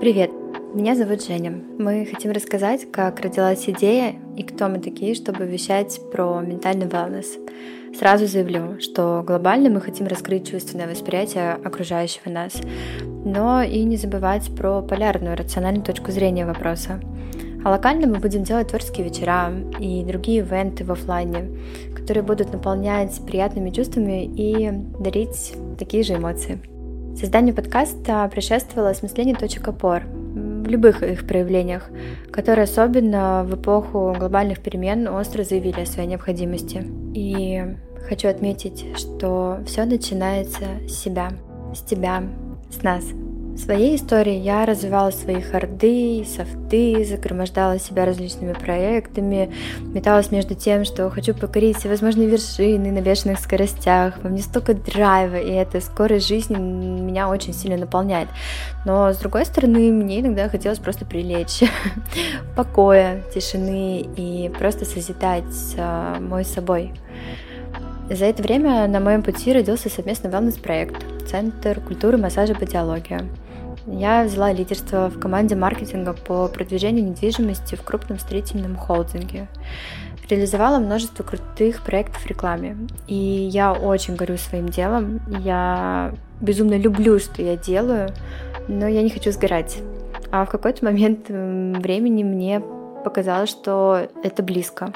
Привет, меня зовут Женя. Мы хотим рассказать, как родилась идея и кто мы такие, чтобы вещать про ментальный wellness. Сразу заявлю, что глобально мы хотим раскрыть чувственное восприятие окружающего нас, но и не забывать про полярную, рациональную точку зрения вопроса. А локально мы будем делать творческие вечера и другие ивенты в офлайне, которые будут наполнять приятными чувствами и дарить такие же эмоции. Созданию подкаста предшествовало осмысление точек опор в любых их проявлениях, которые особенно в эпоху глобальных перемен остро заявили о своей необходимости. И хочу отметить, что все начинается с себя, с тебя, с нас – своей истории я развивала свои харды, софты, загромождала себя различными проектами, металась между тем, что хочу покорить всевозможные вершины на бешеных скоростях. Во мне столько драйва, и эта скорость жизни меня очень сильно наполняет. Но, с другой стороны, мне иногда хотелось просто прилечь, покоя, тишины и просто созидать а, мой собой. За это время на моем пути родился совместный wellness-проект Центр культуры массажа «Бодиология». Я взяла лидерство в команде маркетинга по продвижению недвижимости в крупном строительном холдинге. Реализовала множество крутых проектов в рекламе. И я очень горю своим делом. Я безумно люблю, что я делаю, но я не хочу сгорать. А в какой-то момент времени мне показалось, что это близко.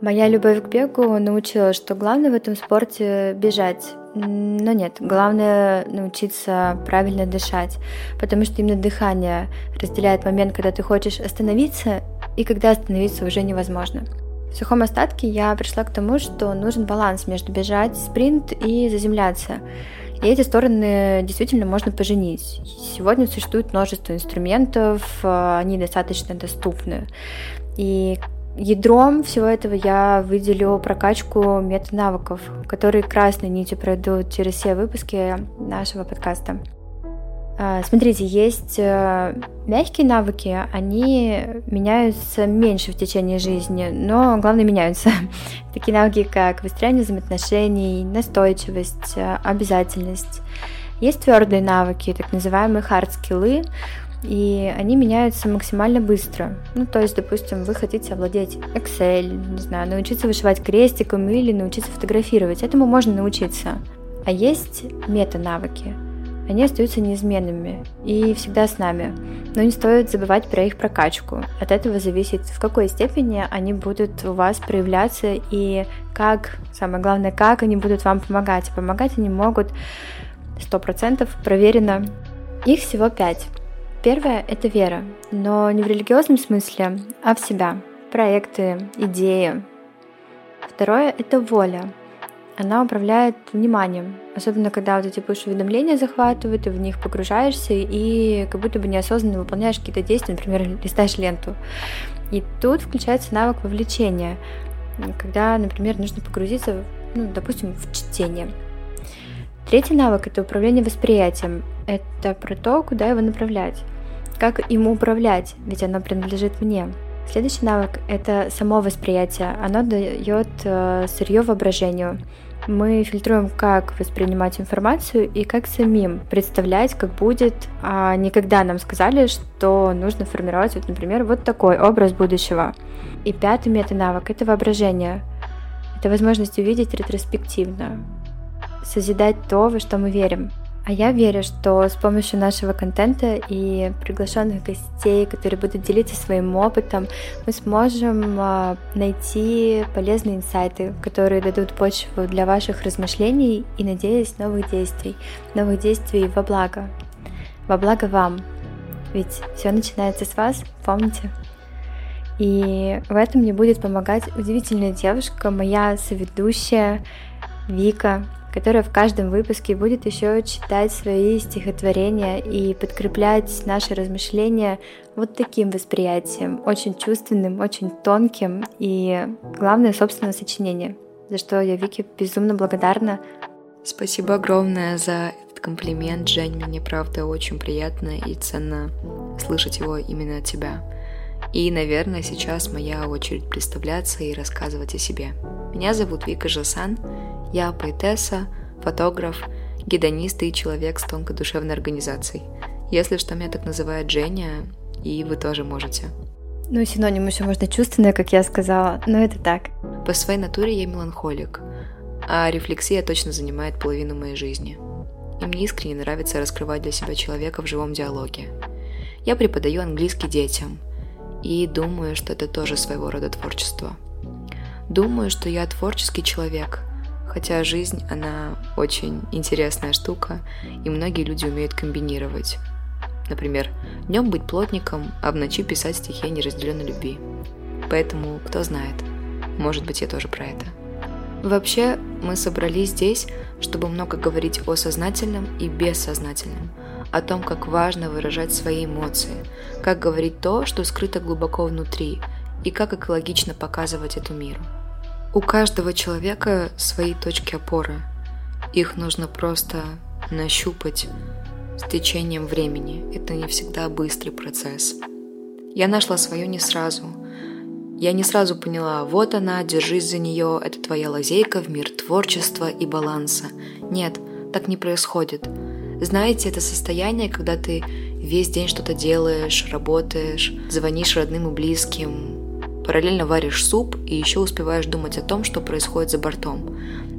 Моя любовь к бегу научила, что главное в этом спорте бежать. Но нет, главное научиться правильно дышать, потому что именно дыхание разделяет момент, когда ты хочешь остановиться, и когда остановиться уже невозможно. В сухом остатке я пришла к тому, что нужен баланс между бежать, спринт и заземляться. И эти стороны действительно можно поженить. Сегодня существует множество инструментов, они достаточно доступны. И Ядром всего этого я выделю прокачку мета-навыков, которые красной нитью пройдут через все выпуски нашего подкаста. А, смотрите, есть э, мягкие навыки, они меняются меньше в течение жизни, но главное меняются. Такие навыки, как выстроение взаимоотношений, настойчивость, э, обязательность. Есть твердые навыки, так называемые hard-скиллы, и они меняются максимально быстро. Ну, то есть, допустим, вы хотите овладеть Excel, не знаю, научиться вышивать крестиком или научиться фотографировать. Этому можно научиться. А есть мета-навыки. Они остаются неизменными и всегда с нами. Но не стоит забывать про их прокачку. От этого зависит, в какой степени они будут у вас проявляться и как, самое главное, как они будут вам помогать. Помогать они могут 100% проверено. Их всего пять. Первое — это вера, но не в религиозном смысле, а в себя, проекты, идеи. Второе — это воля. Она управляет вниманием, особенно когда вот эти push-уведомления захватывают, и в них погружаешься, и как будто бы неосознанно выполняешь какие-то действия, например, листаешь ленту. И тут включается навык вовлечения, когда, например, нужно погрузиться, ну, допустим, в чтение — Третий навык – это управление восприятием. Это про то, куда его направлять. Как ему управлять, ведь оно принадлежит мне. Следующий навык – это само восприятие. Оно дает э, сырье воображению. Мы фильтруем, как воспринимать информацию и как самим представлять, как будет, а не когда нам сказали, что нужно формировать, вот, например, вот такой образ будущего. И пятый мета-навык – это воображение. Это возможность увидеть ретроспективно, созидать то, во что мы верим. А я верю, что с помощью нашего контента и приглашенных гостей, которые будут делиться своим опытом, мы сможем а, найти полезные инсайты, которые дадут почву для ваших размышлений и, надеюсь, новых действий. Новых действий во благо. Во благо вам. Ведь все начинается с вас, помните? И в этом мне будет помогать удивительная девушка, моя соведущая Вика, которая в каждом выпуске будет еще читать свои стихотворения и подкреплять наши размышления вот таким восприятием, очень чувственным, очень тонким и, главное, собственное сочинение, за что я Вике безумно благодарна. Спасибо огромное за этот комплимент, Жень. Мне правда очень приятно и ценно слышать его именно от тебя. И, наверное, сейчас моя очередь представляться и рассказывать о себе. Меня зовут Вика Жасан, я поэтесса, фотограф, гедонист и человек с тонкой душевной организацией. Если что, меня так называют Женя, и вы тоже можете. Ну, синоним еще можно чувственное, как я сказала, но это так. По своей натуре я меланхолик, а рефлексия точно занимает половину моей жизни. И мне искренне нравится раскрывать для себя человека в живом диалоге. Я преподаю английский детям, и думаю, что это тоже своего рода творчество. Думаю, что я творческий человек, хотя жизнь, она очень интересная штука, и многие люди умеют комбинировать. Например, днем быть плотником, а в ночи писать стихи о неразделенной любви. Поэтому, кто знает, может быть, я тоже про это. Вообще, мы собрались здесь, чтобы много говорить о сознательном и бессознательном, о том, как важно выражать свои эмоции, как говорить то, что скрыто глубоко внутри, и как экологично показывать эту миру. У каждого человека свои точки опоры. Их нужно просто нащупать, с течением времени. Это не всегда быстрый процесс. Я нашла свое не сразу. Я не сразу поняла, вот она, держись за нее, это твоя лазейка в мир творчества и баланса. Нет, так не происходит. Знаете, это состояние, когда ты весь день что-то делаешь, работаешь, звонишь родным и близким, параллельно варишь суп и еще успеваешь думать о том, что происходит за бортом.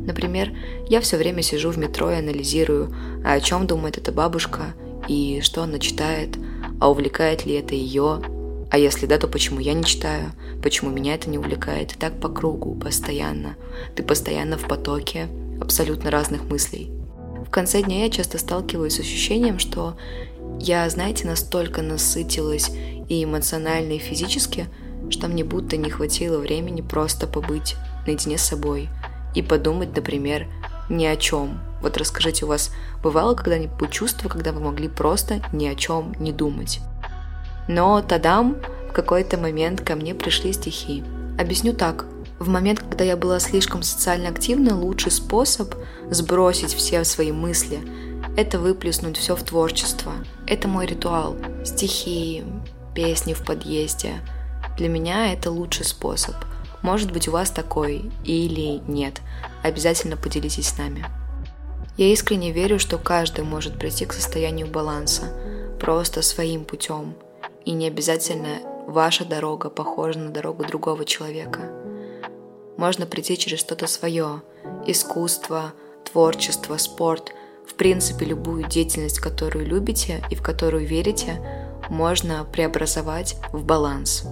Например, я все время сижу в метро и анализирую, а о чем думает эта бабушка и что она читает, а увлекает ли это ее, а если да, то почему я не читаю, почему меня это не увлекает, и так по кругу, постоянно. Ты постоянно в потоке абсолютно разных мыслей. В конце дня я часто сталкиваюсь с ощущением, что я, знаете, настолько насытилась и эмоционально, и физически, что мне будто не хватило времени просто побыть наедине с собой – и подумать, например, ни о чем. Вот расскажите, у вас бывало когда-нибудь чувство, когда вы могли просто ни о чем не думать? Но тадам, в какой-то момент ко мне пришли стихи. Объясню так. В момент, когда я была слишком социально активна, лучший способ сбросить все свои мысли – это выплеснуть все в творчество. Это мой ритуал. Стихи, песни в подъезде. Для меня это лучший способ – может быть, у вас такой или нет. Обязательно поделитесь с нами. Я искренне верю, что каждый может прийти к состоянию баланса, просто своим путем. И не обязательно ваша дорога похожа на дорогу другого человека. Можно прийти через что-то свое. Искусство, творчество, спорт. В принципе, любую деятельность, которую любите и в которую верите, можно преобразовать в баланс.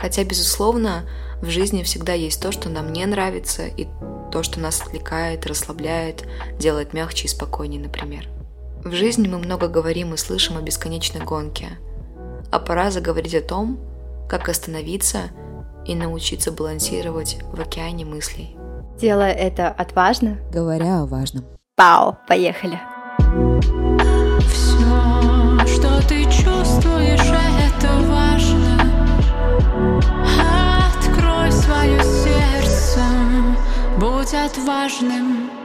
Хотя, безусловно, в жизни всегда есть то, что нам не нравится, и то, что нас отвлекает, расслабляет, делает мягче и спокойнее, например. В жизни мы много говорим и слышим о бесконечной гонке, а пора заговорить о том, как остановиться и научиться балансировать в океане мыслей. Делая это отважно. Говоря о важном. Пау, поехали. Все, что ты чувствуешь, будь отважным.